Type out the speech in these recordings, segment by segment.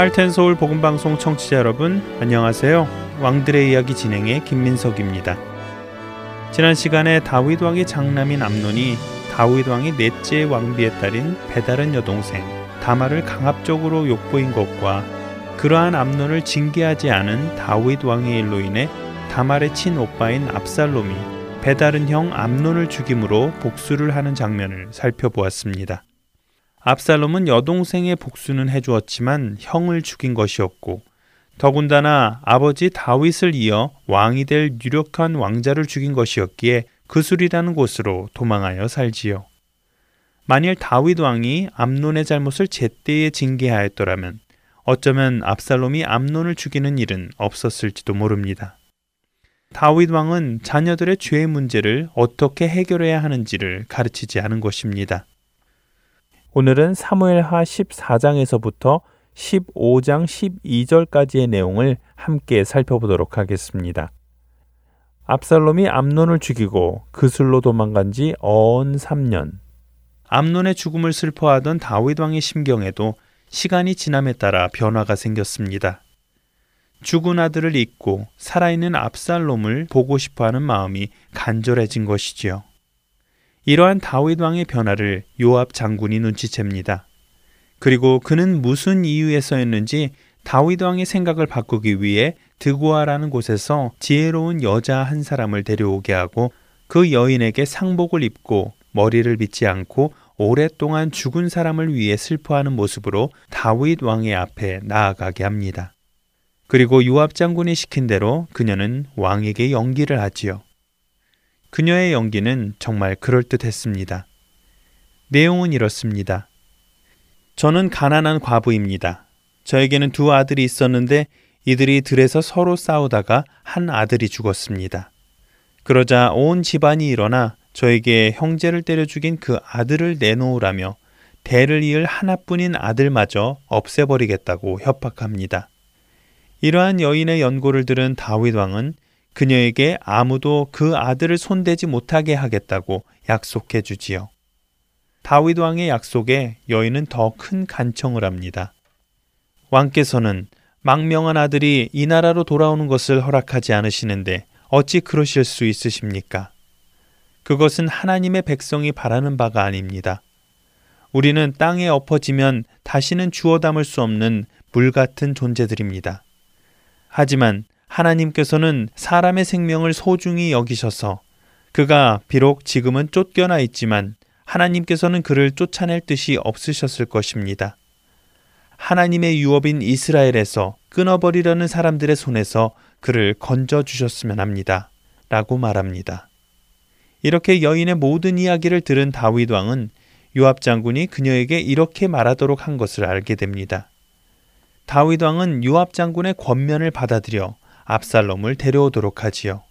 할텐 서울 복음 방송 청취자 여러분 안녕하세요. 왕들의 이야기 진행의 김민석입니다. 지난 시간에 다윗 왕의 장남인 암논이 다윗 왕의 넷째 왕비의 딸인 베다른 여동생 다마를 강압적으로 욕보인 것과 그러한 암논을 징계하지 않은 다윗 왕의 일로 인해 다말의 친오빠인 압살롬이 베다른 형 암논을 죽임으로 복수를 하는 장면을 살펴보았습니다. 압살롬은 여동생의 복수는 해주었지만 형을 죽인 것이었고 더군다나 아버지 다윗을 이어 왕이 될 유력한 왕자를 죽인 것이었기에 그술이라는 곳으로 도망하여 살지요. 만일 다윗 왕이 암논의 잘못을 제때에 징계하였더라면 어쩌면 압살롬이 암논을 죽이는 일은 없었을지도 모릅니다. 다윗 왕은 자녀들의 죄의 문제를 어떻게 해결해야 하는지를 가르치지 않은 것입니다. 오늘은 사무엘하 14장에서부터 15장 12절까지의 내용을 함께 살펴보도록 하겠습니다. 압살롬이 암논을 죽이고 그술로 도망간 지 어언 3년. 암논의 죽음을 슬퍼하던 다윗 왕의 심경에도 시간이 지남에 따라 변화가 생겼습니다. 죽은 아들을 잊고 살아있는 압살롬을 보고 싶어 하는 마음이 간절해진 것이지요. 이러한 다윗 왕의 변화를 요압 장군이 눈치챕니다. 그리고 그는 무슨 이유에서였는지 다윗 왕의 생각을 바꾸기 위해 드고아라는 곳에서 지혜로운 여자 한 사람을 데려오게 하고 그 여인에게 상복을 입고 머리를 빗지 않고 오랫동안 죽은 사람을 위해 슬퍼하는 모습으로 다윗 왕의 앞에 나아가게 합니다. 그리고 요압 장군이 시킨 대로 그녀는 왕에게 연기를 하지요. 그녀의 연기는 정말 그럴듯했습니다. 내용은 이렇습니다. 저는 가난한 과부입니다. 저에게는 두 아들이 있었는데 이들이 들에서 서로 싸우다가 한 아들이 죽었습니다. 그러자 온 집안이 일어나 저에게 형제를 때려 죽인 그 아들을 내놓으라며 대를 이을 하나뿐인 아들마저 없애버리겠다고 협박합니다. 이러한 여인의 연고를 들은 다윗 왕은 그녀에게 아무도 그 아들을 손대지 못하게 하겠다고 약속해 주지요. 다윗 왕의 약속에 여인은 더 큰 간청을 합니다. 왕께서는 망명한 아들이 이 나라로 돌아오는 것을 허락하지 않으시는데 어찌 그러실 수 있으십니까? 그것은 하나님의 백성이 바라는 바가 아닙니다. 우리는 땅에 엎어지면 다시는 주워 담을 수 없는 물 같은 존재들입니다. 하지만 하나님께서는 사람의 생명을 소중히 여기셔서 그가 비록 지금은 쫓겨나 있지만 하나님께서는 그를 쫓아낼 뜻이 없으셨을 것입니다. 하나님의 유업인 이스라엘에서 끊어버리려는 사람들의 손에서 그를 건져 주셨으면 합니다. 라고 말합니다. 이렇게 여인의 모든 이야기를 들은 다윗 왕은 요압 장군이 그녀에게 이렇게 말하도록 한 것을 알게 됩니다. 다윗 왕은 요압 장군의 권면을 받아들여 압살롬을 데려오도록 하지요.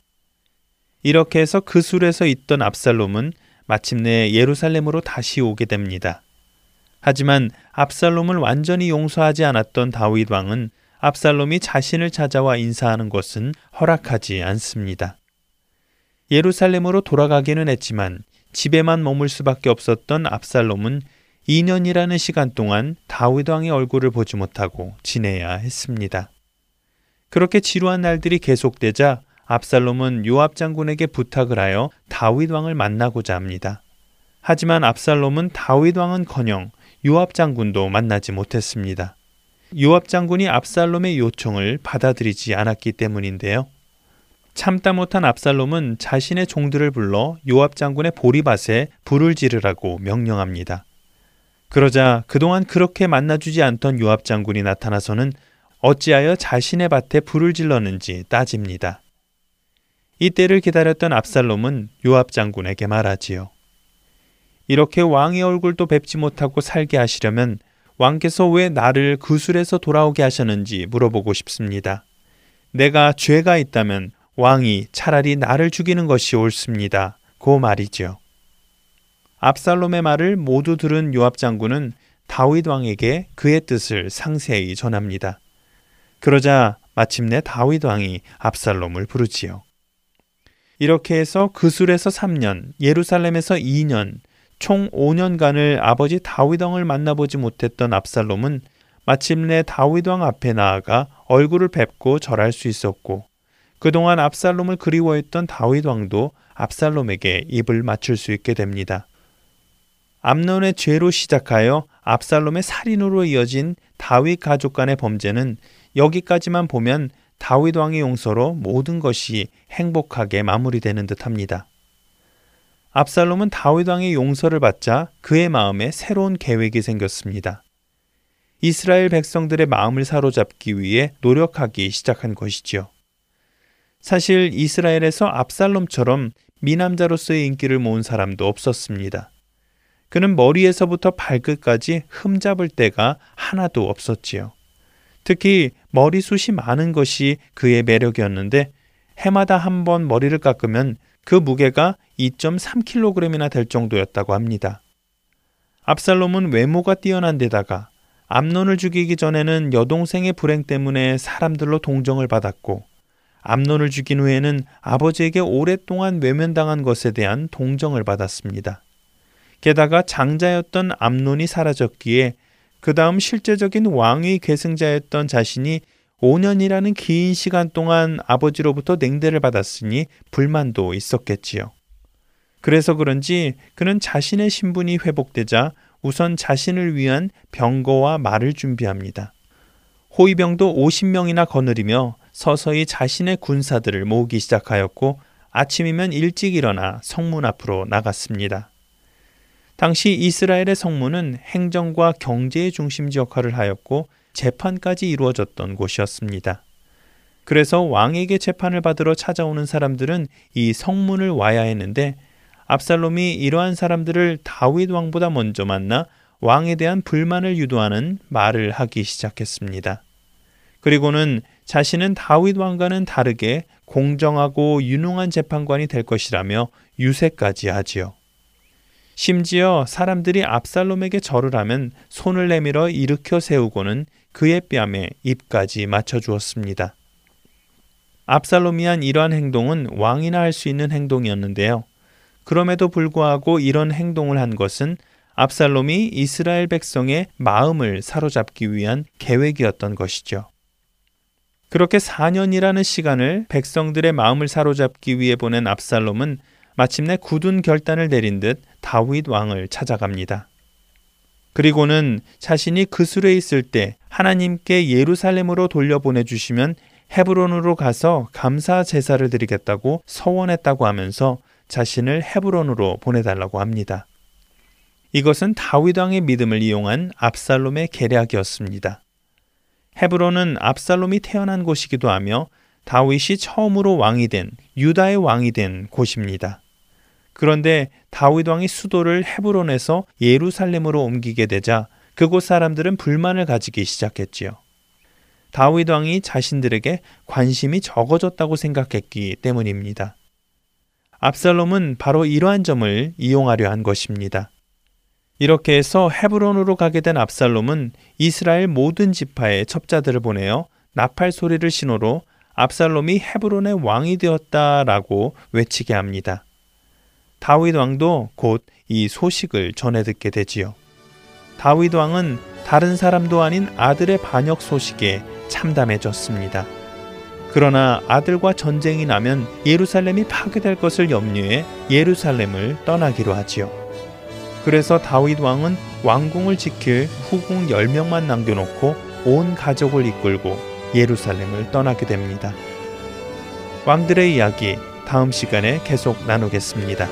이렇게 해서 그 술에서 있던 압살롬은 마침내 예루살렘으로 다시 오게 됩니다. 하지만 압살롬을 완전히 용서하지 않았던 다윗 왕은 압살롬이 자신을 찾아와 인사하는 것은 허락하지 않습니다. 예루살렘으로 돌아가기는 했지만 집에만 머물 수밖에 없었던 압살롬은 2년이라는 시간 동안 다윗 왕의 얼굴을 보지 못하고 지내야 했습니다. 그렇게 지루한 날들이 계속되자 압살롬은 요압 장군에게 부탁을 하여 다윗 왕을 만나고자 합니다. 하지만 압살롬은 다윗 왕은커녕 요압 장군도 만나지 못했습니다. 요압 장군이 압살롬의 요청을 받아들이지 않았기 때문인데요. 참다 못한 압살롬은 자신의 종들을 불러 요압 장군의 보리밭에 불을 지르라고 명령합니다. 그러자 그동안 그렇게 만나주지 않던 요압 장군이 나타나서는 어찌하여 자신의 밭에 불을 질렀는지 따집니다. 이때를 기다렸던 압살롬은 요압 장군에게 말하지요. 이렇게 왕의 얼굴도 뵙지 못하고 살게 하시려면 왕께서 왜 나를 그술에서 돌아오게 하셨는지 물어보고 싶습니다. 내가 죄가 있다면 왕이 차라리 나를 죽이는 것이 옳습니다. 고 말이죠. 압살롬의 말을 모두 들은 요압 장군은 다윗 왕에게 그의 뜻을 상세히 전합니다. 그러자 마침내 다윗 왕이 압살롬을 부르지요. 이렇게 해서 그술에서 3년, 예루살렘에서 2년, 총 5년간을 아버지 다윗 왕을 만나보지 못했던 압살롬은 마침내 다윗 왕 앞에 나아가 얼굴을 뵙고 절할 수 있었고 그동안 압살롬을 그리워했던 다윗 왕도 압살롬에게 입을 맞출 수 있게 됩니다. 암론의 죄로 시작하여 압살롬의 살인으로 이어진 다윗 가족 간의 범죄는 여기까지만 보면 다윗 왕의 용서로 모든 것이 행복하게 마무리되는 듯합니다. 압살롬은 다윗 왕의 용서를 받자 그의 마음에 새로운 계획이 생겼습니다. 이스라엘 백성들의 마음을 사로잡기 위해 노력하기 시작한 것이지요. 사실 이스라엘에서 압살롬처럼 미남자로서의 인기를 모은 사람도 없었습니다. 그는 머리에서부터 발끝까지 흠잡을 때가 하나도 없었지요. 특히 머리숱이 많은 것이 그의 매력이었는데 해마다 한 번 머리를 깎으면 그 무게가 2.3kg이나 될 정도였다고 합니다. 압살롬은 외모가 뛰어난 데다가 암론을 죽이기 전에는 여동생의 불행 때문에 사람들로 동정을 받았고 암론을 죽인 후에는 아버지에게 오랫동안 외면당한 것에 대한 동정을 받았습니다. 게다가 장자였던 암론이 사라졌기에 그 다음 실제적인 왕의 계승자였던 자신이 5년이라는 긴 시간 동안 아버지로부터 냉대를 받았으니 불만도 있었겠지요. 그래서 그런지 그는 자신의 신분이 회복되자 우선 자신을 위한 병거와 말을 준비합니다. 호위병도 50명이나 거느리며 서서히 자신의 군사들을 모으기 시작하였고 아침이면 일찍 일어나 성문 앞으로 나갔습니다. 당시 이스라엘의 성문은 행정과 경제의 중심지 역할을 하였고 재판까지 이루어졌던 곳이었습니다. 그래서 왕에게 재판을 받으러 찾아오는 사람들은 이 성문을 와야 했는데 압살롬이 이러한 사람들을 다윗 왕보다 먼저 만나 왕에 대한 불만을 유도하는 말을 하기 시작했습니다. 그리고는 자신은 다윗 왕과는 다르게 공정하고 유능한 재판관이 될 것이라며 유세까지 하지요. 심지어 사람들이 압살롬에게 절을 하면 손을 내밀어 일으켜 세우고는 그의 뺨에 입까지 맞춰 주었습니다. 압살롬이 한 이러한 행동은 왕이나 할 수 있는 행동이었는데요. 그럼에도 불구하고 이런 행동을 한 것은 압살롬이 이스라엘 백성의 마음을 사로잡기 위한 계획이었던 것이죠. 그렇게 4년이라는 시간을 백성들의 마음을 사로잡기 위해 보낸 압살롬은 마침내 굳은 결단을 내린 듯 다윗 왕을 찾아갑니다. 그리고는 자신이 그술에 있을 때 하나님께 예루살렘으로 돌려보내 주시면 헤브론으로 가서 감사 제사를 드리겠다고 서원했다고 하면서 자신을 헤브론으로 보내달라고 합니다. 이것은 다윗 왕의 믿음을 이용한 압살롬의 계략이었습니다. 헤브론은 압살롬이 태어난 곳이기도 하며 다윗이 처음으로 왕이 된 유다의 왕이 된 곳입니다. 그런데 다윗 왕이 수도를 헤브론에서 예루살렘으로 옮기게 되자 그곳 사람들은 불만을 가지기 시작했지요. 다윗 왕이 자신들에게 관심이 적어졌다고 생각했기 때문입니다. 압살롬은 바로 이러한 점을 이용하려 한 것입니다. 이렇게 해서 헤브론으로 가게 된 압살롬은 이스라엘 모든 지파에 첩자들을 보내어 나팔 소리를 신호로 압살롬이 헤브론의 왕이 되었다라고 외치게 합니다. 다윗 왕도 곧 이 소식을 전해 듣게 되지요. 다윗 왕은 다른 사람도 아닌 아들의 반역 소식에 참담해졌습니다. 그러나 아들과 전쟁이 나면 예루살렘이 파괴될 것을 염려해 예루살렘을 떠나기로 하지요. 그래서 다윗 왕은 왕궁을 지킬 후궁 10명만 남겨놓고 온 가족을 이끌고 예루살렘을 떠나게 됩니다. 왕들의 이야기 다음 시간에 계속 나누겠습니다.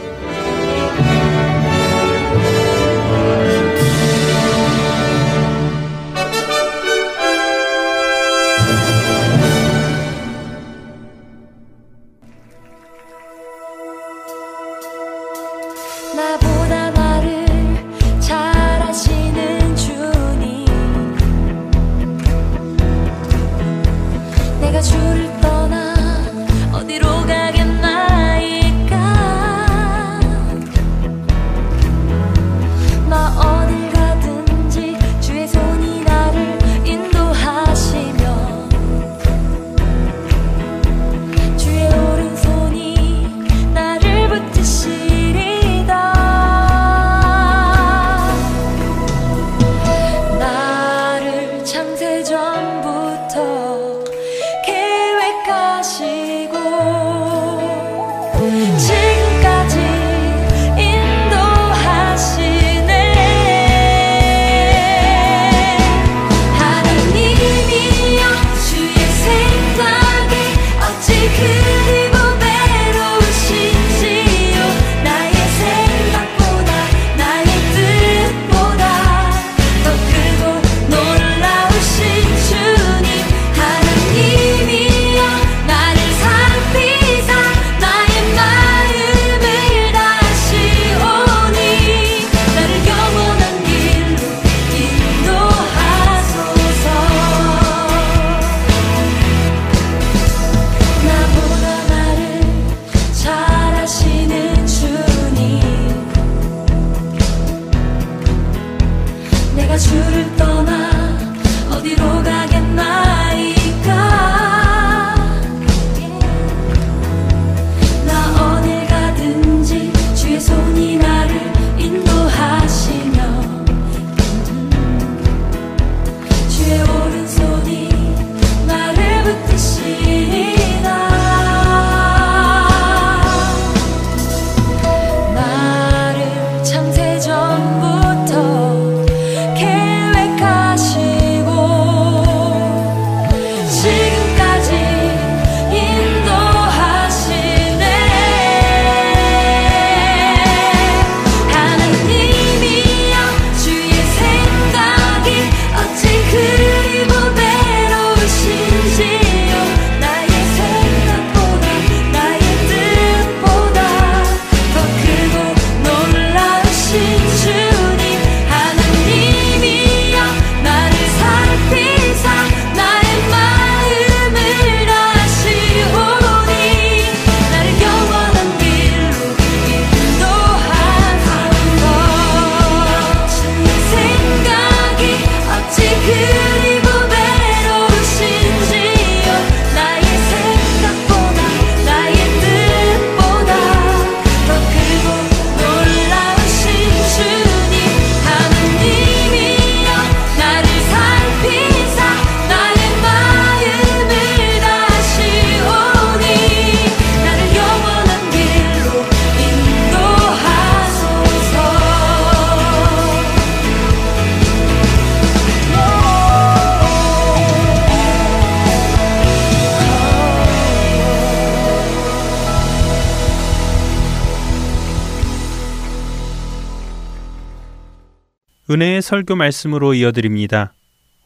설교 말씀으로 이어드립니다.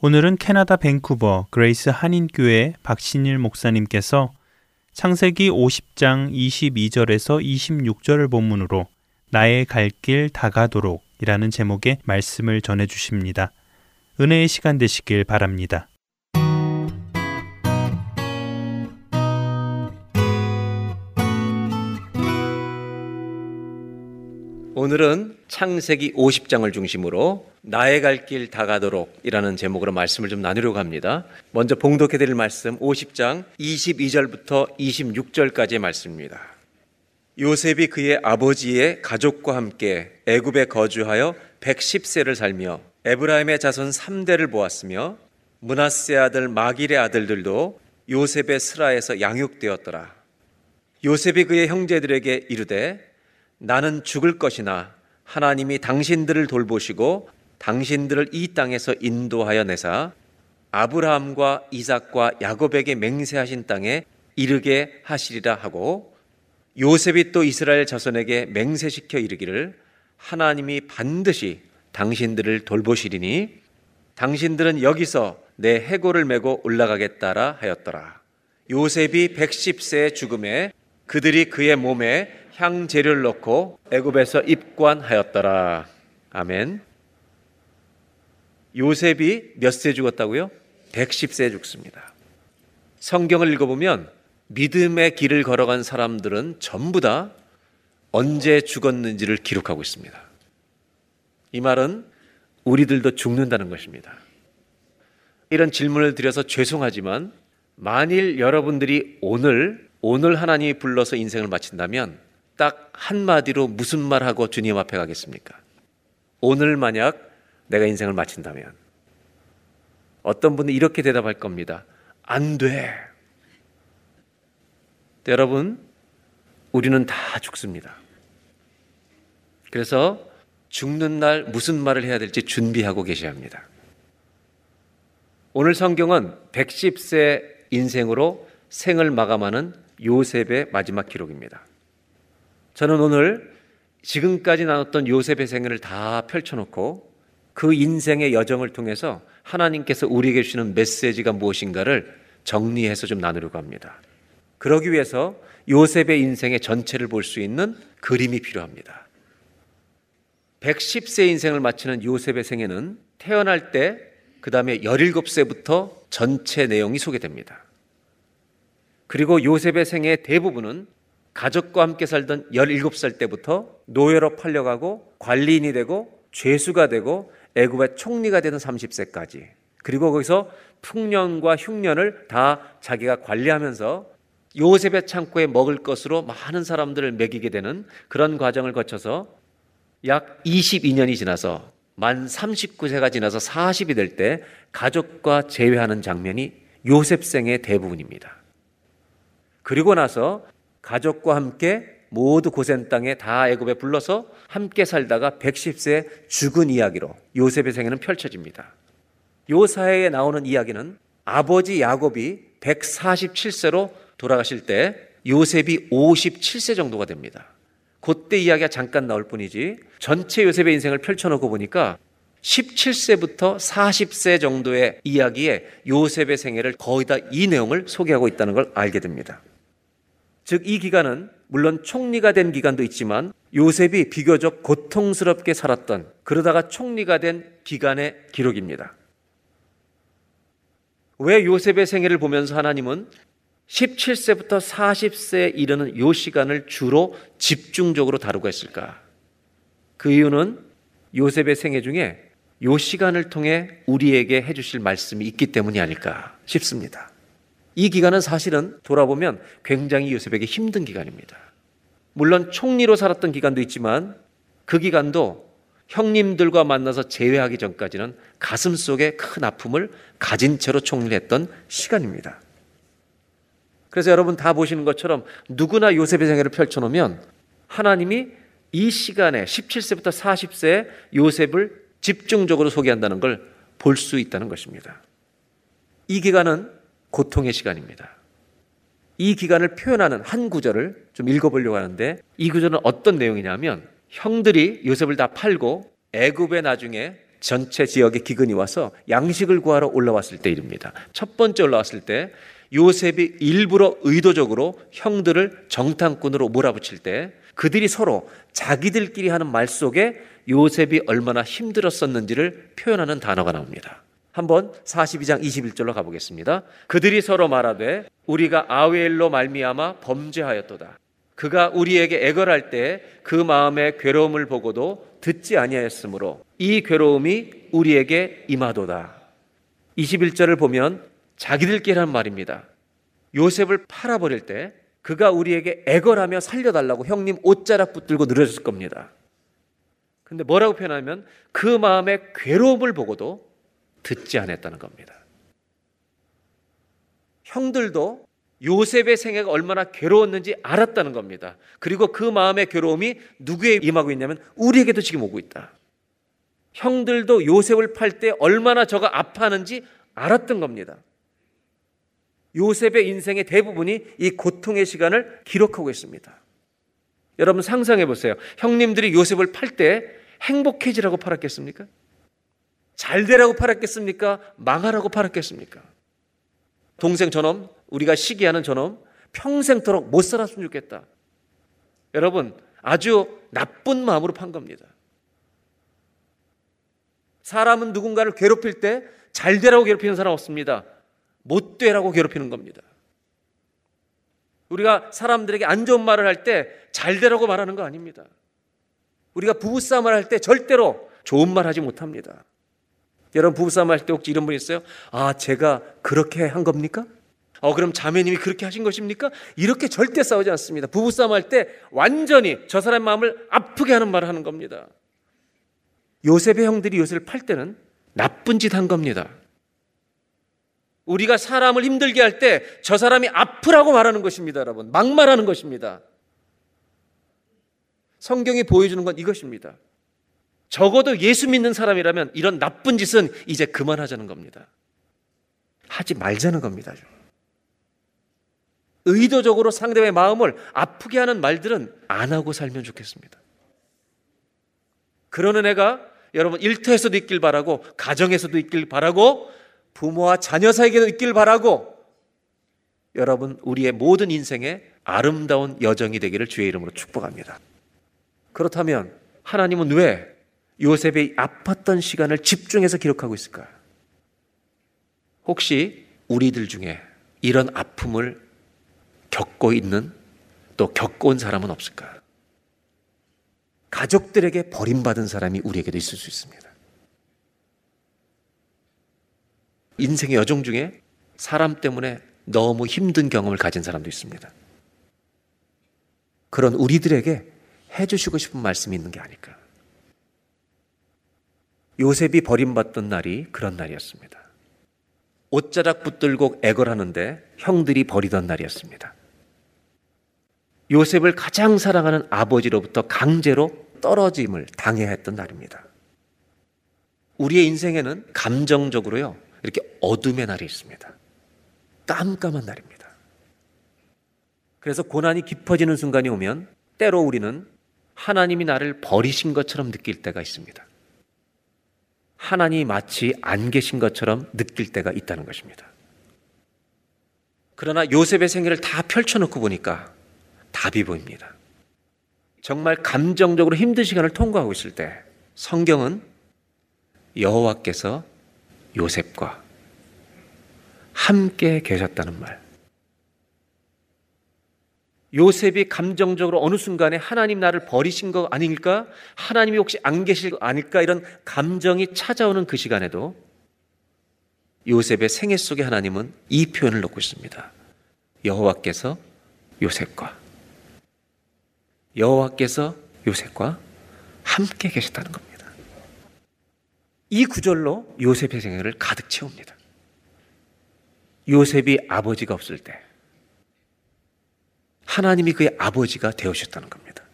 오늘은 캐나다 밴쿠버 그레이스 한인교회 박신일 목사님께서 창세기 50장 22절에서 26절을 본문으로 나의 갈 길 다가도록 이라는 제목의 말씀을 전해 주십니다. 은혜의 시간 되시길 바랍니다. 오늘은 창세기 50장을 중심으로 나의 갈 길 다가도록 이라는 제목으로 말씀을 좀 나누려고 합니다. 먼저 봉독해 드릴 말씀 50장 22절부터 26절까지의 말씀입니다. 요셉이 그의 아버지의 가족과 함께 애굽에 거주하여 110세를 살며 에브라임의 자손 3대를 보았으며 문하세 아들 마길의 아들들도 요셉의 스라에서 양육되었더라. 요셉이 그의 형제들에게 이르되 나는 죽을 것이나 하나님이 당신들을 돌보시고 당신들을 이 땅에서 인도하여 내사 아브라함과 이삭과 야곱에게 맹세하신 땅에 이르게 하시리라 하고 요셉이 또 이스라엘 자손에게 맹세시켜 이르기를 하나님이 반드시 당신들을 돌보시리니 당신들은 여기서 내 해골을 메고 올라가겠다라 하였더라. 요셉이 110세의 죽음에 그들이 그의 몸에 향재료를 넣고 애굽에서 입관하였더라. 아멘. 요셉이 몇 세 죽었다고요? 110세 죽습니다. 성경을 읽어보면 믿음의 길을 걸어간 사람들은 전부 다 언제 죽었는지를 기록하고 있습니다. 이 말은 우리들도 죽는다는 것입니다. 이런 질문을 드려서 죄송하지만 만일 여러분들이 오늘 오늘 하나님이 불러서 인생을 마친다면 딱 한마디로 무슨 말하고 주님 앞에 가겠습니까? 오늘 만약 내가 인생을 마친다면 어떤 분은 이렇게 대답할 겁니다. 안 돼. 여러분, 우리는 다 죽습니다. 그래서 죽는 날 무슨 말을 해야 될지 준비하고 계셔야 합니다. 오늘 성경은 110세 인생으로 생을 마감하는 요셉의 마지막 기록입니다. 저는 오늘 지금까지 나눴던 요셉의 생애를 다 펼쳐놓고 그 인생의 여정을 통해서 하나님께서 우리에게 주시는 메시지가 무엇인가를 정리해서 좀 나누려고 합니다. 그러기 위해서 요셉의 인생의 전체를 볼 수 있는 그림이 필요합니다. 110세 인생을 마치는 요셉의 생애는 태어날 때, 그 다음에 17세부터 전체 내용이 소개됩니다. 그리고 요셉의 생애 대부분은 가족과 함께 살던 17살 때부터 노예로 팔려가고 관리인이 되고 죄수가 되고 애굽의 총리가 되는 30세까지 그리고 거기서 풍년과 흉년을 다 자기가 관리하면서 요셉의 창고에 먹을 것으로 많은 사람들을 먹이게 되는 그런 과정을 거쳐서 약 22년이 지나서 만 39세가 지나서 40이 될 때 가족과 재회하는 장면이 요셉 생의 대부분입니다. 그리고 나서 가족과 함께 모두 고센 땅에 다 애굽에 불러서 함께 살다가 110세 죽은 이야기로 요셉의 생애는 펼쳐집니다. 요 사회에 나오는 이야기는 아버지 야곱이 147세로 돌아가실 때 요셉이 57세 정도가 됩니다. 그때 이야기가 잠깐 나올 뿐이지 전체 요셉의 인생을 펼쳐놓고 보니까 17세부터 40세 정도의 이야기에 요셉의 생애를 거의 다 이 내용을 소개하고 있다는 걸 알게 됩니다. 즉, 이 기간은 물론 총리가 된 기간도 있지만 요셉이 비교적 고통스럽게 살았던 그러다가 총리가 된 기간의 기록입니다. 왜 요셉의 생애를 보면서 하나님은 17세부터 40세에 이르는 요 시간을 주로 집중적으로 다루고 했을까? 그 이유는 요셉의 생애 중에 요 시간을 통해 우리에게 해주실 말씀이 있기 때문이 아닐까 싶습니다. 이 기간은 사실은 돌아보면 굉장히 요셉에게 힘든 기간입니다. 물론 총리로 살았던 기간도 있지만 그 기간도 형님들과 만나서 재회하기 전까지는 가슴 속에 큰 아픔을 가진 채로 총리를 했던 시간입니다. 그래서 여러분 다 보시는 것처럼 누구나 요셉의 생애를 펼쳐놓으면 하나님이 이 시간에 17세부터 40세에 요셉을 집중적으로 소개한다는 걸 볼 수 있다는 것입니다. 이 기간은 고통의 시간입니다. 이 기간을 표현하는 한 구절을 좀 읽어보려고 하는데 이 구절은 어떤 내용이냐면 형들이 요셉을 다 팔고 애굽에 나중에 전체 지역에 기근이 와서 양식을 구하러 올라왔을 때 일입니다. 첫 번째 올라왔을 때 요셉이 일부러 의도적으로 형들을 정탐꾼으로 몰아붙일 때 그들이 서로 자기들끼리 하는 말 속에 요셉이 얼마나 힘들었었는지를 표현하는 단어가 나옵니다. 한번 42장 21절로 가보겠습니다. 그들이 서로 말하되 우리가 아웨일로 말미암아 범죄하였도다. 그가 우리에게 애걸할 때 그 마음의 괴로움을 보고도 듣지 아니하였으므로 이 괴로움이 우리에게 임하도다. 21절을 보면 자기들끼리 한 말입니다. 요셉을 팔아버릴 때 그가 우리에게 애걸하며 살려달라고 형님 옷자락 붙들고 늘어졌을 겁니다. 근데 뭐라고 표현하면 그 마음의 괴로움을 보고도 듣지 않았다는 겁니다. 형들도 요셉의 생애가 얼마나 괴로웠는지 알았다는 겁니다. 그리고 그 마음의 괴로움이 누구에 임하고 있냐면 우리에게도 지금 오고 있다. 형들도 요셉을 팔 때 얼마나 저가 아파하는지 알았던 겁니다. 요셉의 인생의 대부분이 이 고통의 시간을 기록하고 있습니다. 여러분 상상해 보세요. 형님들이 요셉을 팔 때 행복해지라고 팔았겠습니까? 잘 되라고 팔았겠습니까? 망하라고 팔았겠습니까? 동생 저놈, 우리가 시기하는 저놈, 평생토록 못 살았으면 좋겠다. 여러분, 아주 나쁜 마음으로 판 겁니다. 사람은 누군가를 괴롭힐 때 잘 되라고 괴롭히는 사람 없습니다. 못 되라고 괴롭히는 겁니다. 우리가 사람들에게 안 좋은 말을 할 때 잘 되라고 말하는 거 아닙니다. 우리가 부부싸움을 할 때 절대로 좋은 말 하지 못합니다. 여러분 부부싸움 할 때 혹시 이런 분 있어요? 아, 제가 그렇게 한 겁니까? 어, 그럼 자매님이 그렇게 하신 것입니까? 이렇게 절대 싸우지 않습니다. 부부싸움 할 때 완전히 저 사람의 마음을 아프게 하는 말을 하는 겁니다. 요셉의 형들이 요셉을 팔 때는 나쁜 짓 한 겁니다. 우리가 사람을 힘들게 할 때 저 사람이 아프라고 말하는 것입니다, 여러분. 막말하는 것입니다. 성경이 보여주는 건 이것입니다. 적어도 예수 믿는 사람이라면 이런 나쁜 짓은 이제 그만하자는 겁니다. 하지 말자는 겁니다. 의도적으로 상대의 마음을 아프게 하는 말들은 안 하고 살면 좋겠습니다. 그러는 애가 여러분 일터에서도 있길 바라고 가정에서도 있길 바라고 부모와 자녀 사이에도 있길 바라고 여러분 우리의 모든 인생에 아름다운 여정이 되기를 주의 이름으로 축복합니다. 그렇다면 하나님은 왜 요셉의 아팠던 시간을 집중해서 기록하고 있을까? 혹시 우리들 중에 이런 아픔을 겪고 있는 또 겪어온 사람은 없을까? 가족들에게 버림받은 사람이 우리에게도 있을 수 있습니다. 인생의 여정 중에 사람 때문에 너무 힘든 경험을 가진 사람도 있습니다. 그런 우리들에게 해주시고 싶은 말씀이 있는 게 아닐까. 요셉이 버림받던 날이 그런 날이었습니다. 옷자락 붙들고 애걸하는데 형들이 버리던 날이었습니다. 요셉을 가장 사랑하는 아버지로부터 강제로 떨어짐을 당해야 했던 날입니다. 우리의 인생에는 감정적으로요, 이렇게 어둠의 날이 있습니다. 깜깜한 날입니다. 그래서 고난이 깊어지는 순간이 오면 때로 우리는 하나님이 나를 버리신 것처럼 느낄 때가 있습니다. 하나님이 마치 안 계신 것처럼 느낄 때가 있다는 것입니다. 그러나 요셉의 생애를 다 펼쳐놓고 보니까 답이 보입니다. 정말 감정적으로 힘든 시간을 통과하고 있을 때 성경은 여호와께서 요셉과 함께 계셨다는 말. 요셉이 감정적으로 어느 순간에 하나님 나를 버리신 거 아닐까? 하나님이 혹시 안 계실 거 아닐까? 이런 감정이 찾아오는 그 시간에도 요셉의 생애 속에 하나님은 이 표현을 넣고 있습니다. 여호와께서 요셉과 여호와께서 요셉과 함께 계셨다는 겁니다. 이 구절로 요셉의 생애를 가득 채웁니다. 요셉이 아버지가 없을 때 하나님이 그의 아버지가 되어주셨다는 겁니다.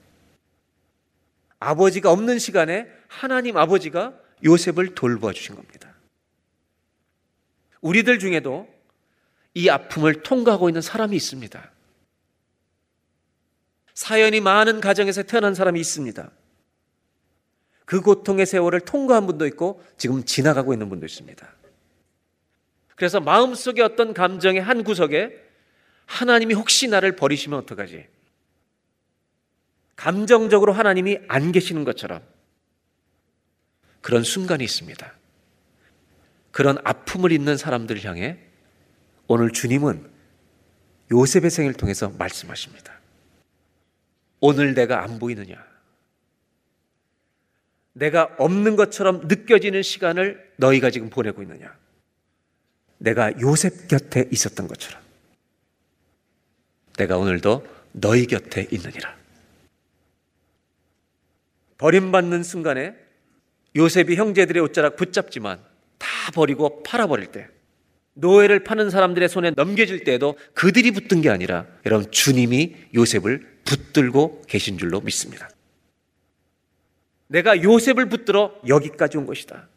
아버지가 없는 시간에 하나님 아버지가 요셉을 돌보아 주신 겁니다. 우리들 중에도 이 아픔을 통과하고 있는 사람이 있습니다. 사연이 많은 가정에서 태어난 사람이 있습니다. 그 고통의 세월을 통과한 분도 있고 지금 지나가고 있는 분도 있습니다. 그래서 마음속에 어떤 감정의 한 구석에 하나님이 혹시 나를 버리시면 어떡하지? 감정적으로 하나님이 안 계시는 것처럼 그런 순간이 있습니다. 그런 아픔을 있는 사람들을 향해 오늘 주님은 요셉의 생을 통해서 말씀하십니다. 오늘 내가 안 보이느냐? 내가 없는 것처럼 느껴지는 시간을 너희가 지금 보내고 있느냐? 내가 요셉 곁에 있었던 것처럼 내가 오늘도 너희 곁에 있느니라. 버림받는 순간에 요셉이 형제들의 옷자락 붙잡지만 다 버리고 팔아버릴 때 노예를 파는 사람들의 손에 넘겨질 때에도 그들이 붙든 게 아니라 여러분 주님이 요셉을 붙들고 계신 줄로 믿습니다. 내가 요셉을 붙들어 여기까지 온 것이다.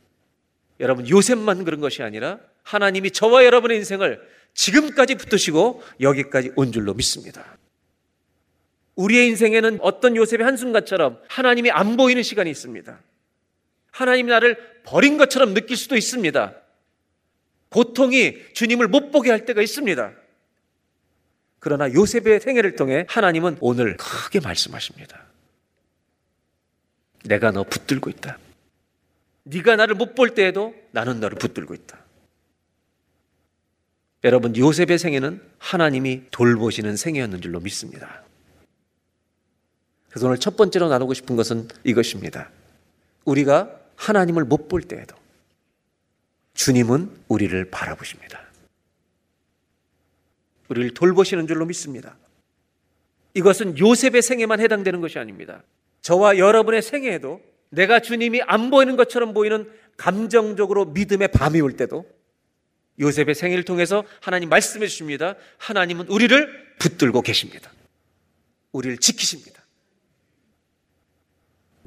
여러분 요셉만 그런 것이 아니라 하나님이 저와 여러분의 인생을 지금까지 붙드시고 여기까지 온 줄로 믿습니다. 우리의 인생에는 어떤 요셉의 한순간처럼 하나님이 안 보이는 시간이 있습니다. 하나님 나를 버린 것처럼 느낄 수도 있습니다. 고통이 주님을 못 보게 할 때가 있습니다. 그러나 요셉의 생애를 통해 하나님은 오늘 크게 말씀하십니다. 내가 너 붙들고 있다. 네가 나를 못 볼 때에도 나는 너를 붙들고 있다. 여러분 요셉의 생애는 하나님이 돌보시는 생애였는 줄로 믿습니다. 그래서 오늘 첫 번째로 나누고 싶은 것은 이것입니다. 우리가 하나님을 못 볼 때에도 주님은 우리를 바라보십니다. 우리를 돌보시는 줄로 믿습니다. 이것은 요셉의 생애만 해당되는 것이 아닙니다. 저와 여러분의 생애에도 내가 주님이 안 보이는 것처럼 보이는 감정적으로 믿음의 밤이 올 때도 요셉의 생애를 통해서 하나님 말씀해 주십니다. 하나님은 우리를 붙들고 계십니다. 우리를 지키십니다.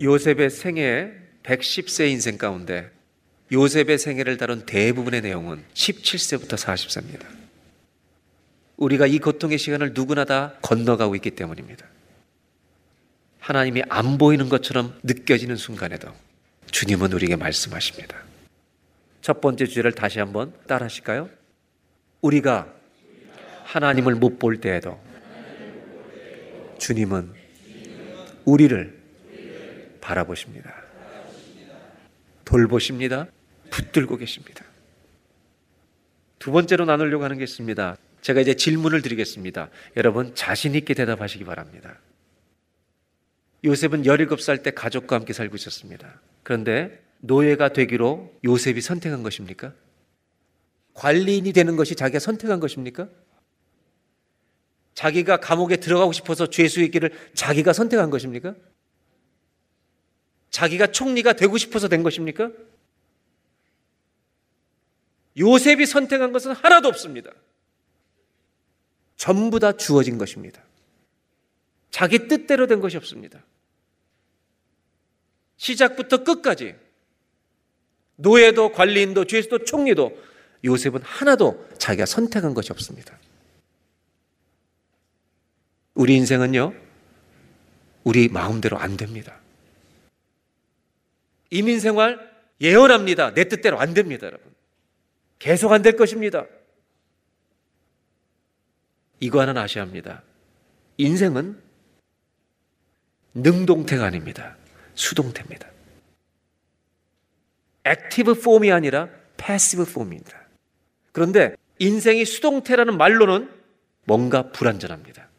요셉의 생애 110세 인생 가운데 요셉의 생애를 다룬 대부분의 내용은 17세부터 40세입니다. 우리가 이 고통의 시간을 누구나 다 건너가고 있기 때문입니다. 하나님이 안 보이는 것처럼 느껴지는 순간에도 주님은 우리에게 말씀하십니다. 첫 번째 주제를 다시 한번 따라 하실까요? 우리가 하나님을 못 볼 때에도 주님은 우리를 바라보십니다. 돌보십니다. 붙들고 계십니다. 두 번째로 나누려고 하는 게 있습니다. 제가 이제 질문을 드리겠습니다. 여러분 자신 있게 대답하시기 바랍니다. 요셉은 17살 때 가족과 함께 살고 있었습니다. 그런데 노예가 되기로 요셉이 선택한 것입니까? 관리인이 되는 것이 자기가 선택한 것입니까? 자기가 감옥에 들어가고 싶어서 죄수의 길을 자기가 선택한 것입니까? 자기가 총리가 되고 싶어서 된 것입니까? 요셉이 선택한 것은 하나도 없습니다. 전부 다 주어진 것입니다. 자기 뜻대로 된 것이 없습니다. 시작부터 끝까지 노예도 관리인도 죄수도 총리도 요셉은 하나도 자기가 선택한 것이 없습니다. 우리 인생은요, 우리 마음대로 안 됩니다. 이민 생활 예언합니다. 내 뜻대로 안 됩니다, 여러분. 계속 안 될 것입니다. 이거 하나는 아셔야 합니다. 인생은 능동태가 아닙니다. 수동태입니다. active form이 아니라 passive form입니다. 그런데 인생이 수동태라는 말로는 뭔가 불완전합니다.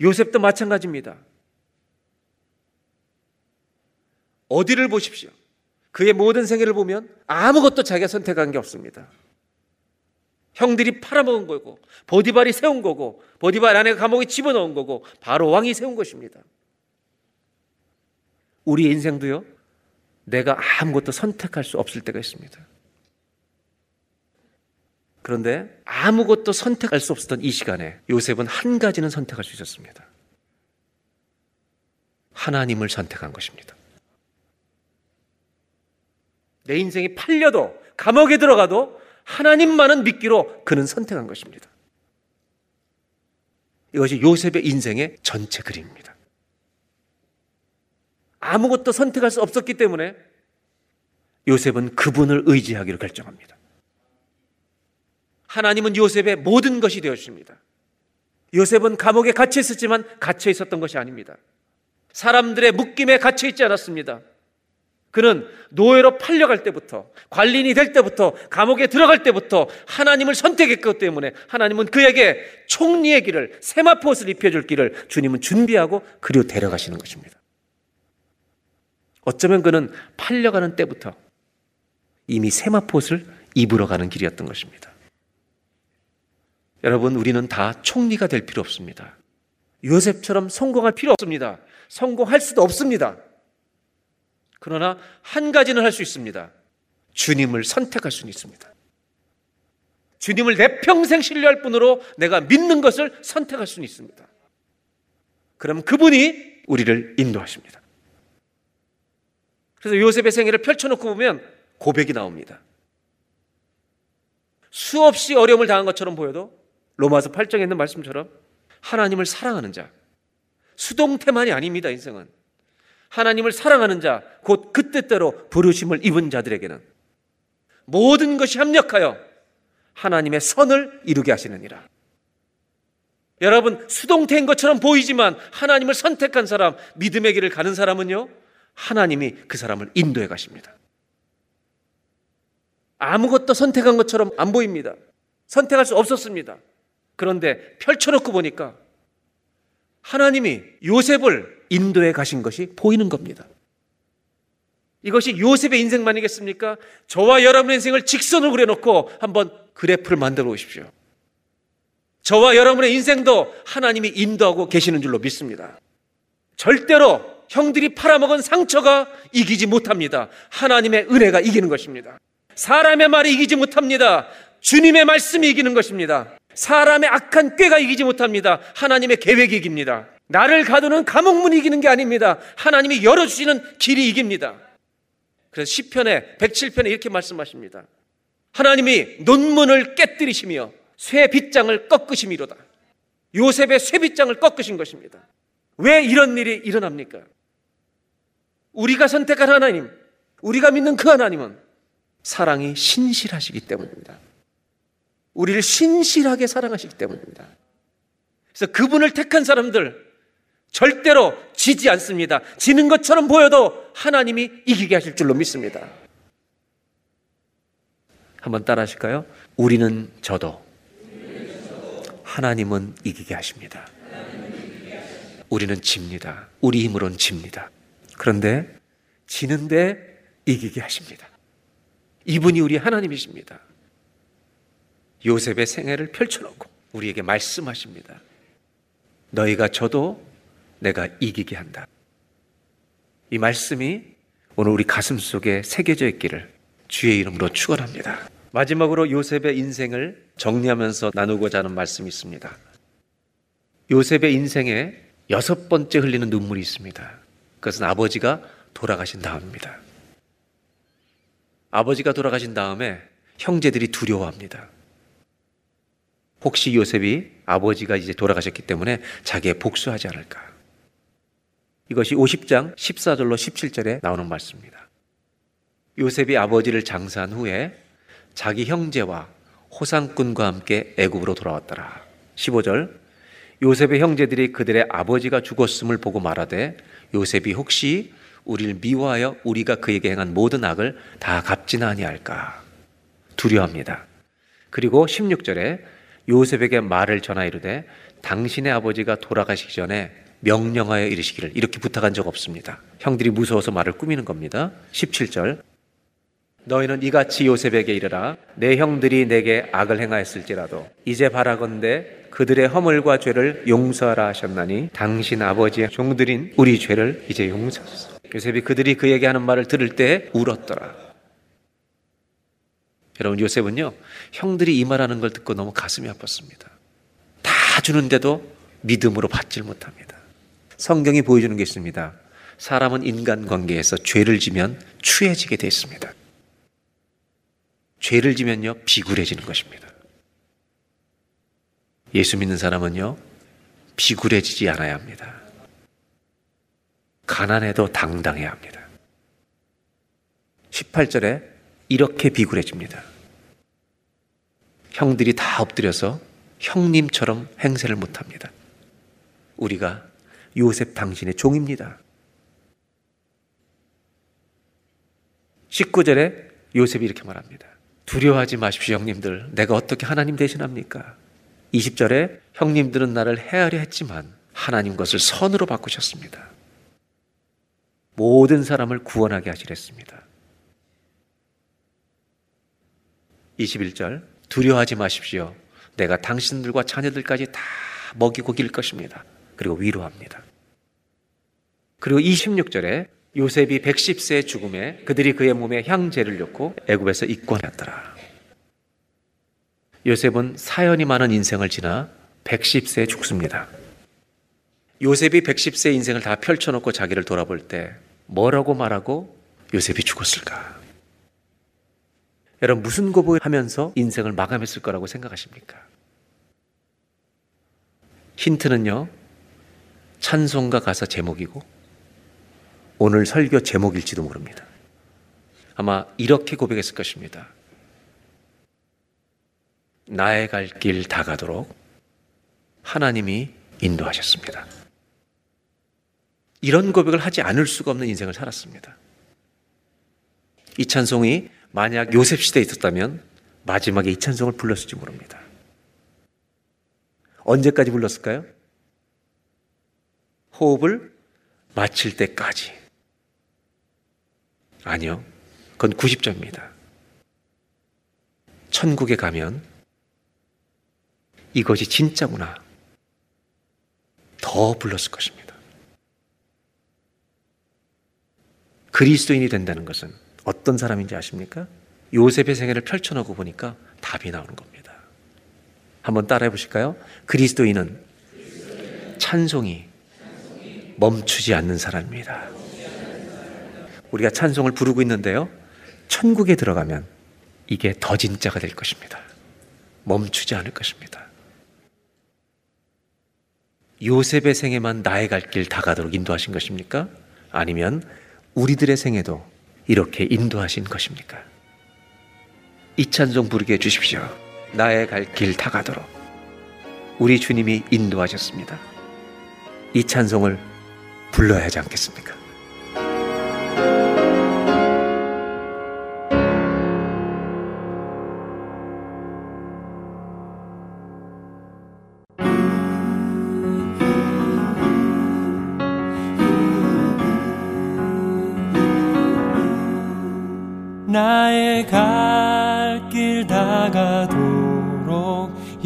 요셉도 마찬가지입니다. 어디를 보십시오. 그의 모든 생애를 보면 아무것도 자기가 선택한 게 없습니다. 형들이 팔아먹은 거고, 보디발이 세운 거고, 보디발 아내가 감옥에 집어넣은 거고, 바로 왕이 세운 것입니다. 우리 인생도요, 내가 아무것도 선택할 수 없을 때가 있습니다. 그런데 아무것도 선택할 수 없었던 이 시간에 요셉은 한 가지는 선택할 수 있었습니다. 하나님을 선택한 것입니다. 내 인생이 팔려도 감옥에 들어가도 하나님만은 믿기로 그는 선택한 것입니다. 이것이 요셉의 인생의 전체 그림입니다. 아무것도 선택할 수 없었기 때문에 요셉은 그분을 의지하기로 결정합니다. 하나님은 요셉의 모든 것이 되었습니다. 요셉은 감옥에 갇혀 있었지만 갇혀 있었던 것이 아닙니다. 사람들의 묶임에 갇혀 있지 않았습니다. 그는 노예로 팔려갈 때부터 관리인이 될 때부터 감옥에 들어갈 때부터 하나님을 선택했기 때문에 하나님은 그에게 총리의 길을 세마포 옷을 입혀줄 길을 주님은 준비하고 그리로 데려가시는 것입니다. 어쩌면 그는 팔려가는 때부터 이미 세마포옷을 입으러 가는 길이었던 것입니다. 여러분 우리는 다 총리가 될 필요 없습니다. 요셉처럼 성공할 필요 없습니다. 성공할 수도 없습니다. 그러나 한 가지는 할 수 있습니다. 주님을 선택할 수는 있습니다. 주님을 내 평생 신뢰할 뿐으로 내가 믿는 것을 선택할 수는 있습니다. 그럼 그분이 우리를 인도하십니다. 그래서 요셉의 생애를 펼쳐놓고 보면 고백이 나옵니다. 수없이 어려움을 당한 것처럼 보여도 로마서 8장에 있는 말씀처럼 하나님을 사랑하는 자, 수동태만이 아닙니다, 인생은. 하나님을 사랑하는 자, 곧 그 뜻대로 부르심을 입은 자들에게는 모든 것이 합력하여 하나님의 선을 이루게 하시느니라. 여러분, 수동태인 것처럼 보이지만 하나님을 선택한 사람, 믿음의 길을 가는 사람은요, 하나님이 그 사람을 인도해 가십니다. 아무것도 선택한 것처럼 안 보입니다. 선택할 수 없었습니다. 그런데 펼쳐놓고 보니까 하나님이 요셉을 인도해 가신 것이 보이는 겁니다. 이것이 요셉의 인생만이겠습니까? 저와 여러분의 인생을 직선으로 그려놓고 한번 그래프를 만들어 보십시오. 저와 여러분의 인생도 하나님이 인도하고 계시는 줄로 믿습니다. 절대로 형들이 팔아먹은 상처가 이기지 못합니다. 하나님의 은혜가 이기는 것입니다. 사람의 말이 이기지 못합니다. 주님의 말씀이 이기는 것입니다. 사람의 악한 꾀가 이기지 못합니다. 하나님의 계획이 이깁니다. 나를 가두는 감옥문이 이기는 게 아닙니다. 하나님이 열어주시는 길이 이깁니다. 그래서 10편에, 107편에 이렇게 말씀하십니다. 하나님이 논문을 깨뜨리시며 쇠 빗장을 꺾으심이로다. 요셉의 쇠 빗장을 꺾으신 것입니다. 왜 이런 일이 일어납니까? 우리가 선택한 하나님, 우리가 믿는 그 하나님은 사랑이 신실하시기 때문입니다. 우리를 신실하게 사랑하시기 때문입니다. 그래서 그분을 택한 사람들 절대로 지지 않습니다. 지는 것처럼 보여도 하나님이 이기게 하실 줄로 믿습니다. 한번 따라 하실까요? 우리는 저도 하나님은 이기게 하십니다. 우리는 집니다. 우리 힘으로는 집니다. 그런데 지는데 이기게 하십니다. 이분이 우리 하나님이십니다. 요셉의 생애를 펼쳐놓고 우리에게 말씀하십니다. 너희가 저도 내가 이기게 한다. 이 말씀이 오늘 우리 가슴 속에 새겨져 있기를 주의 이름으로 축원합니다. 마지막으로 요셉의 인생을 정리하면서 나누고자 하는 말씀이 있습니다. 요셉의 인생에 여섯 번째 흘리는 눈물이 있습니다. 그것은 아버지가 돌아가신 다음입니다. 아버지가 돌아가신 다음에 형제들이 두려워합니다. 혹시 요셉이 아버지가 이제 돌아가셨기 때문에 자기의 복수하지 않을까. 이것이 50장 14절로 17절에 나오는 말씀입니다. 요셉이 아버지를 장사한 후에 자기 형제와 호상꾼과 함께 애굽으로 돌아왔더라. 15절 요셉의 형제들이 그들의 아버지가 죽었음을 보고 말하되 요셉이 혹시 우리를 미워하여 우리가 그에게 행한 모든 악을 다 갚지는 아니할까 두려워합니다. 그리고 16절에 요셉에게 말을 전하 이르되 당신의 아버지가 돌아가시기 전에 명령하여 이르시기를 이렇게 부탁한 적 없습니다. 형들이 무서워서 말을 꾸미는 겁니다. 17절 너희는 이같이 요셉에게 이르라 내 형들이 내게 악을 행하였을지라도 이제 바라건대 그들의 허물과 죄를 용서하라 하셨나니 당신 아버지의 종들인 우리 죄를 이제 용서하소서. 요셉이 그들이 그에게 하는 말을 들을 때 울었더라. 여러분 요셉은요 형들이 이 말하는 걸 듣고 너무 가슴이 아팠습니다. 다 주는데도 믿음으로 받질 못합니다. 성경이 보여주는 게 있습니다. 사람은 인간 관계에서 죄를 지면 추해지게 되어 있습니다. 죄를 지면요 비굴해지는 것입니다. 예수 믿는 사람은요 비굴해지지 않아야 합니다. 가난해도 당당해야 합니다. 18절에 이렇게 비굴해집니다. 형들이 다 엎드려서 형님처럼 행세를 못합니다. 우리가 요셉 당신의 종입니다. 19절에 요셉이 이렇게 말합니다. 두려워하지 마십시오, 형님들. 내가 어떻게 하나님 대신합니까? 20절에 형님들은 나를 헤아려 했지만 하나님 것을 선으로 바꾸셨습니다. 모든 사람을 구원하게 하시랬습니다. 21절 두려워하지 마십시오. 내가 당신들과 자녀들까지 다 먹이고 길 것입니다. 그리고 위로합니다. 그리고 26절에 요셉이 110세의 죽음에 그들이 그의 몸에 향제를 넣고 애굽에서 입권했더라. 요셉은 사연이 많은 인생을 지나 110세에 죽습니다. 요셉이 110세 인생을 다 펼쳐놓고 자기를 돌아볼 때 뭐라고 말하고 요셉이 죽었을까? 여러분 무슨 고백하면서 인생을 마감했을 거라고 생각하십니까? 힌트는요. 찬송가 가사 제목이고 오늘 설교 제목일지도 모릅니다. 아마 이렇게 고백했을 것입니다. 나의 갈 길 다 가도록 하나님이 인도하셨습니다. 이런 고백을 하지 않을 수가 없는 인생을 살았습니다. 이 찬송이 만약 요셉 시대에 있었다면 마지막에 이 찬송을 불렀을지 모릅니다. 언제까지 불렀을까요? 호흡을 마칠 때까지. 아니요. 그건 90점입니다. 천국에 가면 이것이 진짜구나. 더 불렀을 것입니다. 그리스도인이 된다는 것은 어떤 사람인지 아십니까? 요셉의 생애를 펼쳐놓고 보니까 답이 나오는 겁니다. 한번 따라해 보실까요? 그리스도인은 찬송이 멈추지 않는 사람입니다. 우리가 찬송을 부르고 있는데요. 천국에 들어가면 이게 더 진짜가 될 것입니다. 멈추지 않을 것입니다. 요셉의 생에만 나의 갈 길 다 가도록 인도하신 것입니까? 아니면 우리들의 생에도 이렇게 인도하신 것입니까? 이 찬송 부르게 해주십시오. 나의 갈 길 다 가도록. 우리 주님이 인도하셨습니다. 이 찬송을 불러야 하지 않겠습니까?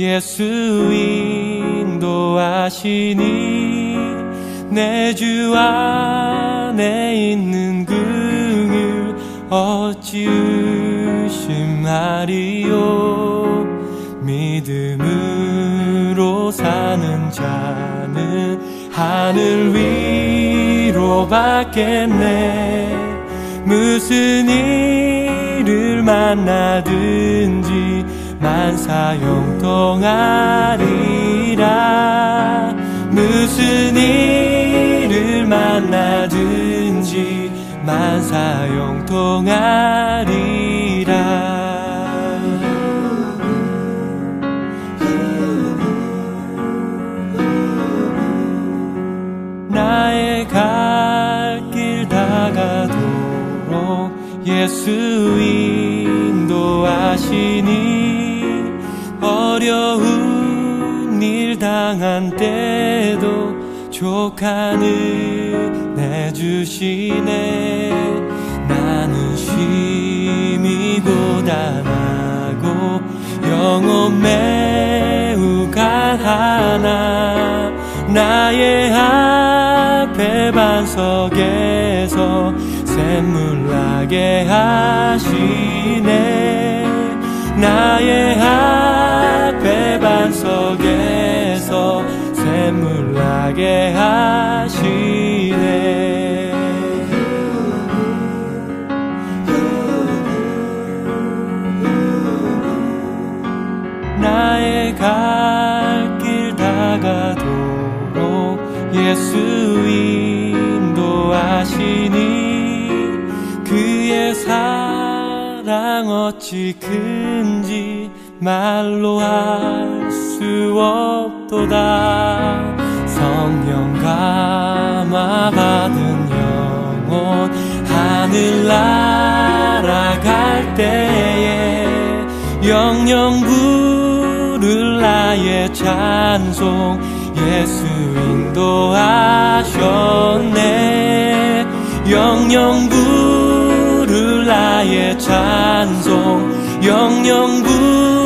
예수 인도하시니 내 주 안에 있는 그을 어찌 의심하리요? 믿음으로 사는 자는 하늘 위로 받겠네. 무슨 일을 만나든지 만사형통하리라 무슨 일을 만나든지 만사형통하리라. 나의 갈 길 다가도록 예수 인도하시니 어려운 일 당한 때도 족한 은혜 주시네. 나는 쉼이 고단하고 영혼 매우 가하나. 나의 앞에 반석에서 샘물 나게 하시네. 나의 앞 에 반석에서 샘물 나게 하시네. 나의 갈 길 다가도록 예수 인도하시니 그의 사랑 어찌 큰지 말로 할 수 없도다. 성령 감화 받은 영혼 하늘 날아갈 때에 영영 부를 나의 찬송 예수 인도하셨네. 영영 부를 나의 찬송 영영 부를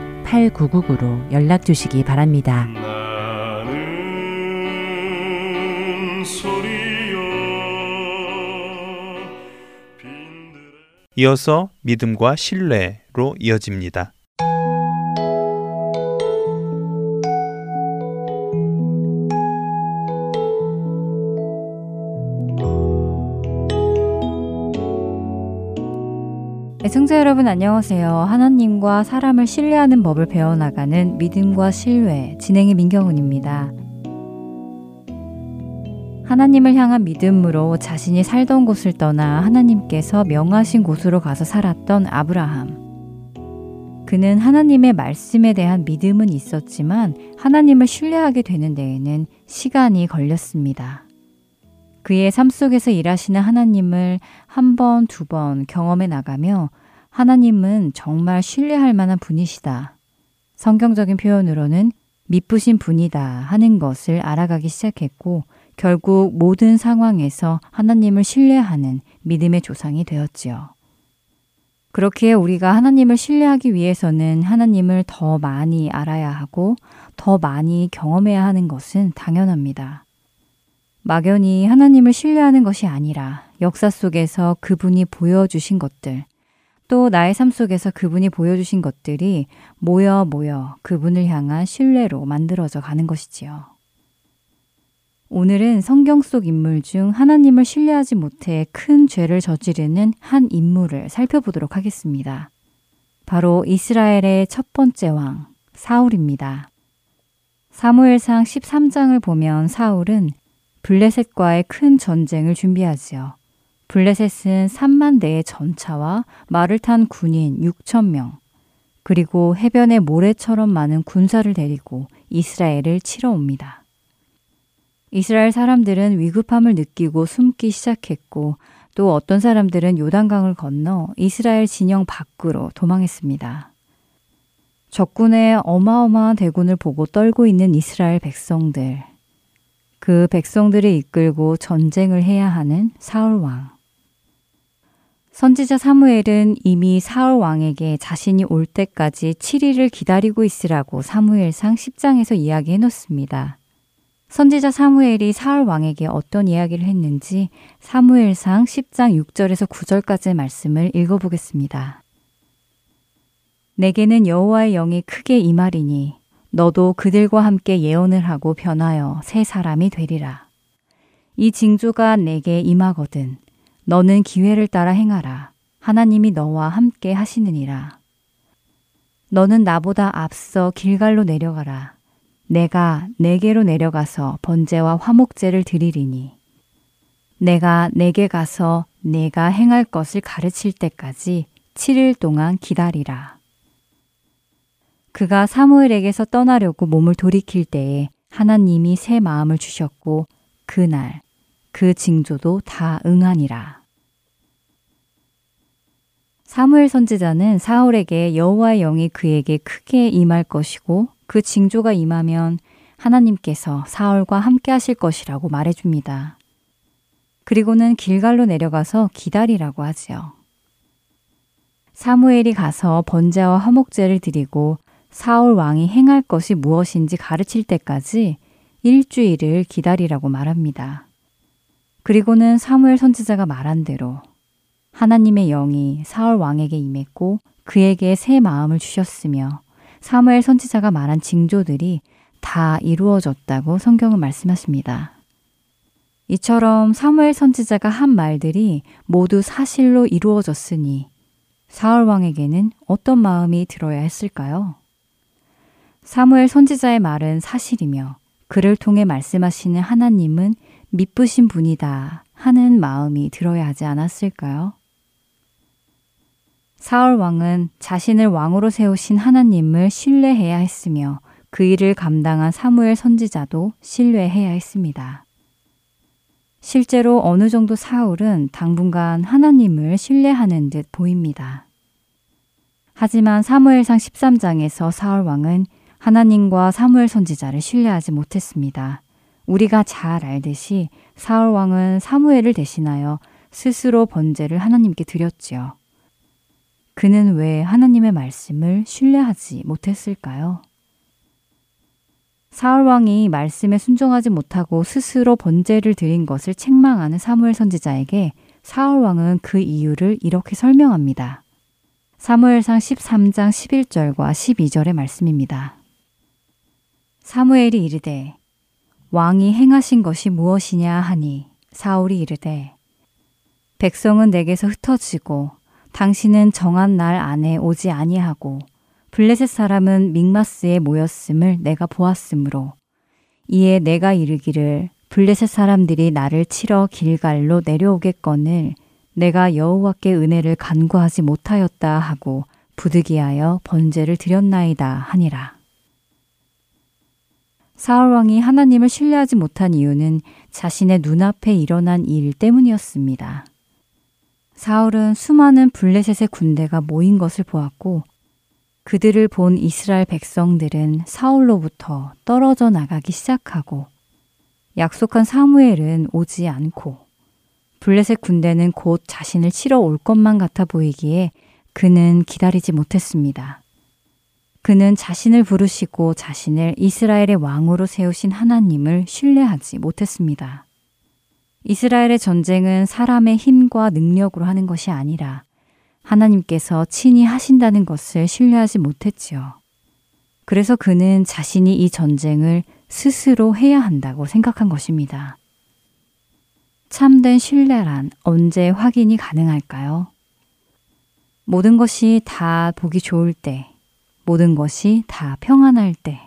602-866-8999로 연락 주시기 바랍니다. 나는 소리여 빈들의 이어서 믿음과 신뢰로 이어집니다. 애청자 여러분 안녕하세요. 하나님과 사람을 신뢰하는 법을 배워나가는 믿음과 신뢰 진행의 민경훈입니다. 하나님을 향한 믿음으로 자신이 살던 곳을 떠나 하나님께서 명하신 곳으로 가서 살았던 아브라함. 그는 하나님의 말씀에 대한 믿음은 있었지만 하나님을 신뢰하게 되는 데에는 시간이 걸렸습니다. 그의 삶 속에서 일하시는 하나님을 한 번, 두 번 경험해 나가며 하나님은 정말 신뢰할 만한 분이시다. 성경적인 표현으로는 미쁘신 분이다 하는 것을 알아가기 시작했고 결국 모든 상황에서 하나님을 신뢰하는 믿음의 조상이 되었지요. 그렇기에 우리가 하나님을 신뢰하기 위해서는 하나님을 더 많이 알아야 하고 더 많이 경험해야 하는 것은 당연합니다. 막연히 하나님을 신뢰하는 것이 아니라 역사 속에서 그분이 보여주신 것들, 또 나의 삶 속에서 그분이 보여주신 것들이 모여 모여 그분을 향한 신뢰로 만들어져 가는 것이지요. 오늘은 성경 속 인물 중 하나님을 신뢰하지 못해 큰 죄를 저지르는 한 인물을 살펴보도록 하겠습니다. 바로 이스라엘의 첫 번째 왕, 사울입니다. 사무엘상 13장을 보면 사울은 블레셋과의 큰 전쟁을 준비하지요. 블레셋은 3만 대의 전차와 말을 탄 군인 6천 명, 그리고 해변에 모래처럼 많은 군사를 데리고 이스라엘을 치러 옵니다. 이스라엘 사람들은 위급함을 느끼고 숨기 시작했고 또 어떤 사람들은 요단강을 건너 이스라엘 진영 밖으로 도망했습니다. 적군의 어마어마한 대군을 보고 떨고 있는 이스라엘 백성들. 그 백성들을 이끌고 전쟁을 해야 하는 사울 왕. 선지자 사무엘은 이미 사울 왕에게 자신이 올 때까지 7일을 기다리고 있으라고 사무엘상 10장에서 이야기해 놓습니다. 선지자 사무엘이 사울 왕에게 어떤 이야기를 했는지 사무엘상 10장 6절에서 9절까지의 말씀을 읽어보겠습니다. 내게는 여호와의 영이 크게 임하리니 너도 그들과 함께 예언을 하고 변하여 새 사람이 되리라. 이 징조가 내게 임하거든 너는 기회를 따라 행하라. 하나님이 너와 함께 하시느니라. 너는 나보다 앞서 길갈로 내려가라. 내가 내게로 내려가서 번제와 화목제를 드리리니 내가 내게 가서 내가 행할 것을 가르칠 때까지 7일 동안 기다리라. 그가 사무엘에게서 떠나려고 몸을 돌이킬 때에 하나님이 새 마음을 주셨고 그날 그 징조도 다 응하니라. 사무엘 선지자는 사울에게 여호와의 영이 그에게 크게 임할 것이고 그 징조가 임하면 하나님께서 사울과 함께 하실 것이라고 말해 줍니다. 그리고는 길갈로 내려가서 기다리라고 하지요. 사무엘이 가서 번제와 화목제를 드리고 사울 왕이 행할 것이 무엇인지 가르칠 때까지 일주일을 기다리라고 말합니다. 그리고는 사무엘 선지자가 말한 대로 하나님의 영이 사울 왕에게 임했고 그에게 새 마음을 주셨으며 사무엘 선지자가 말한 징조들이 다 이루어졌다고 성경은 말씀하십니다. 이처럼 사무엘 선지자가 한 말들이 모두 사실로 이루어졌으니 사울 왕에게는 어떤 마음이 들어야 했을까요? 사무엘 선지자의 말은 사실이며 그를 통해 말씀하시는 하나님은 미쁘신 분이다 하는 마음이 들어야 하지 않았을까요? 사울 왕은 자신을 왕으로 세우신 하나님을 신뢰해야 했으며 그 일을 감당한 사무엘 선지자도 신뢰해야 했습니다. 실제로 어느 정도 사울은 당분간 하나님을 신뢰하는 듯 보입니다. 하지만 사무엘상 13장에서 사울 왕은 하나님과 사무엘 선지자를 신뢰하지 못했습니다. 우리가 잘 알듯이 사울 왕은 사무엘을 대신하여 스스로 번제를 하나님께 드렸지요. 그는 왜 하나님의 말씀을 신뢰하지 못했을까요? 사울 왕이 말씀에 순종하지 못하고 스스로 번제를 드린 것을 책망하는 사무엘 선지자에게 사울 왕은 그 이유를 이렇게 설명합니다. 사무엘상 13장 11절과 12절의 말씀입니다. 사무엘이 이르되 왕이 행하신 것이 무엇이냐 하니 사울이 이르되 백성은 내게서 흩어지고 당신은 정한 날 안에 오지 아니하고 블레셋 사람은 믹마스에 모였음을 내가 보았으므로 이에 내가 이르기를 블레셋 사람들이 나를 치러 길갈로 내려오겠거늘 내가 여호와께 은혜를 간구하지 못하였다 하고 부득이하여 번제를 드렸나이다 하니라. 사울 왕이 하나님을 신뢰하지 못한 이유는 자신의 눈앞에 일어난 일 때문이었습니다. 사울은 수많은 블레셋의 군대가 모인 것을 보았고 그들을 본 이스라엘 백성들은 사울로부터 떨어져 나가기 시작하고 약속한 사무엘은 오지 않고 블레셋 군대는 곧 자신을 치러 올 것만 같아 보이기에 그는 기다리지 못했습니다. 그는 자신을 부르시고 자신을 이스라엘의 왕으로 세우신 하나님을 신뢰하지 못했습니다. 이스라엘의 전쟁은 사람의 힘과 능력으로 하는 것이 아니라 하나님께서 친히 하신다는 것을 신뢰하지 못했지요. 그래서 그는 자신이 이 전쟁을 스스로 해야 한다고 생각한 것입니다. 참된 신뢰란 언제 확인이 가능할까요? 모든 것이 다 보기 좋을 때, 모든 것이 다 평안할 때,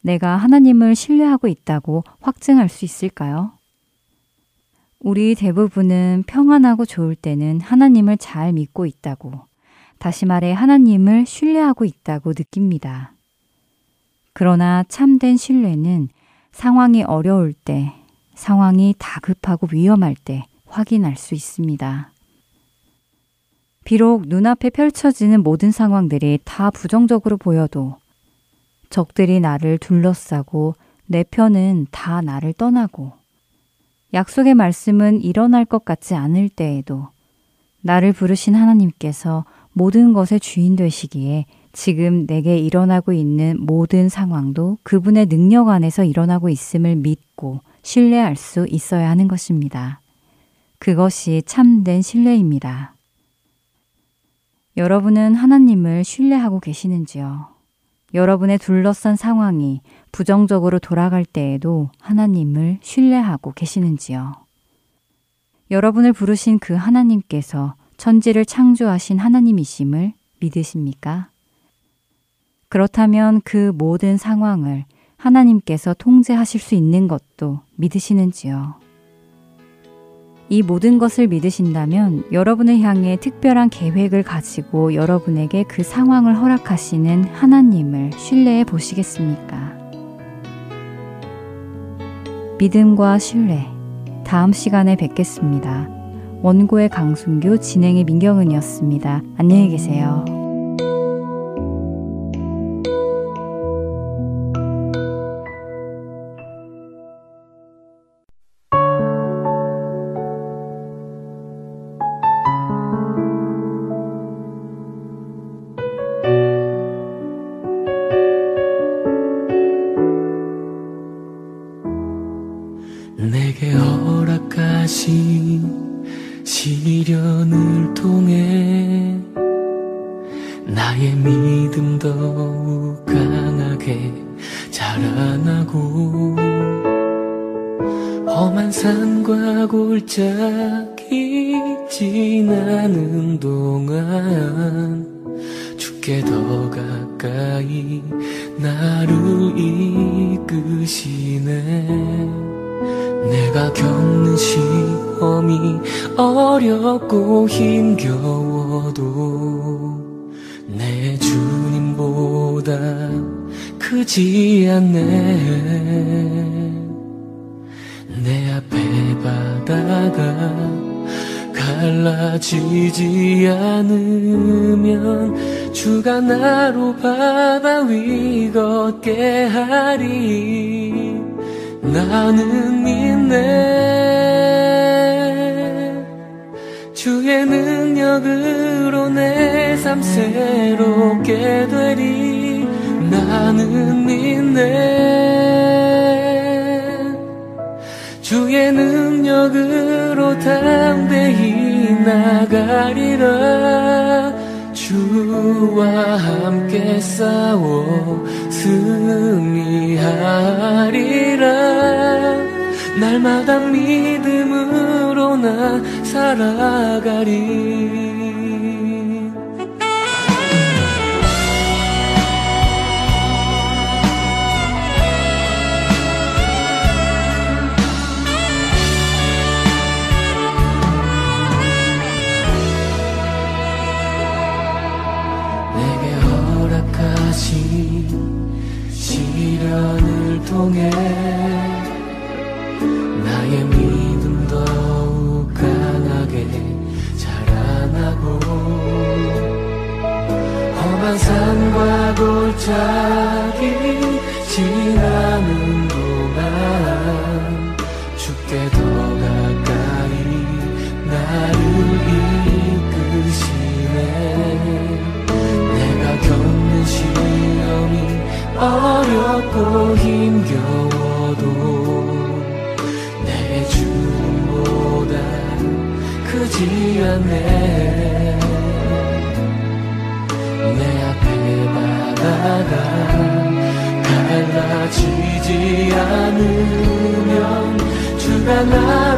내가 하나님을 신뢰하고 있다고 확증할 수 있을까요? 우리 대부분은 평안하고 좋을 때는 하나님을 잘 믿고 있다고, 다시 말해 하나님을 신뢰하고 있다고 느낍니다. 그러나 참된 신뢰는 상황이 어려울 때, 상황이 다급하고 위험할 때 확인할 수 있습니다. 비록 눈앞에 펼쳐지는 모든 상황들이 다 부정적으로 보여도 적들이 나를 둘러싸고 내 편은 다 나를 떠나고 약속의 말씀은 일어날 것 같지 않을 때에도 나를 부르신 하나님께서 모든 것의 주인 되시기에 지금 내게 일어나고 있는 모든 상황도 그분의 능력 안에서 일어나고 있음을 믿고 신뢰할 수 있어야 하는 것입니다. 그것이 참된 신뢰입니다. 여러분은 하나님을 신뢰하고 계시는지요? 여러분의 둘러싼 상황이 부정적으로 돌아갈 때에도 하나님을 신뢰하고 계시는지요? 여러분을 부르신 그 하나님께서 천지를 창조하신 하나님이심을 믿으십니까? 그렇다면 그 모든 상황을 하나님께서 통제하실 수 있는 것도 믿으시는지요? 이 모든 것을 믿으신다면 여러분을 향해 특별한 계획을 가지고 여러분에게 그 상황을 허락하시는 하나님을 신뢰해 보시겠습니까? 믿음과 신뢰. 다음 시간에 뵙겠습니다. 원고의 강순규, 진행의 민경은이었습니다. 안녕히 계세요. 갈라지지 않으면 주가 나로 바다 위 걷게 하리. 나는 믿네. 주의 능력으로 내 삶 새롭게 되리. 나는 믿네. 주의 능력으로 담대히 나가리라. 주와 함께 싸워 승리하리라. 날마다 믿음으로 나 살아가리 통해. 나의 믿음 더욱 강하게 자라나고 험한 산과 골짜기 어렵고 힘겨워도 내 주보다 크지 않네. 내 앞에 바다가 갈라지지 않으면 주가 나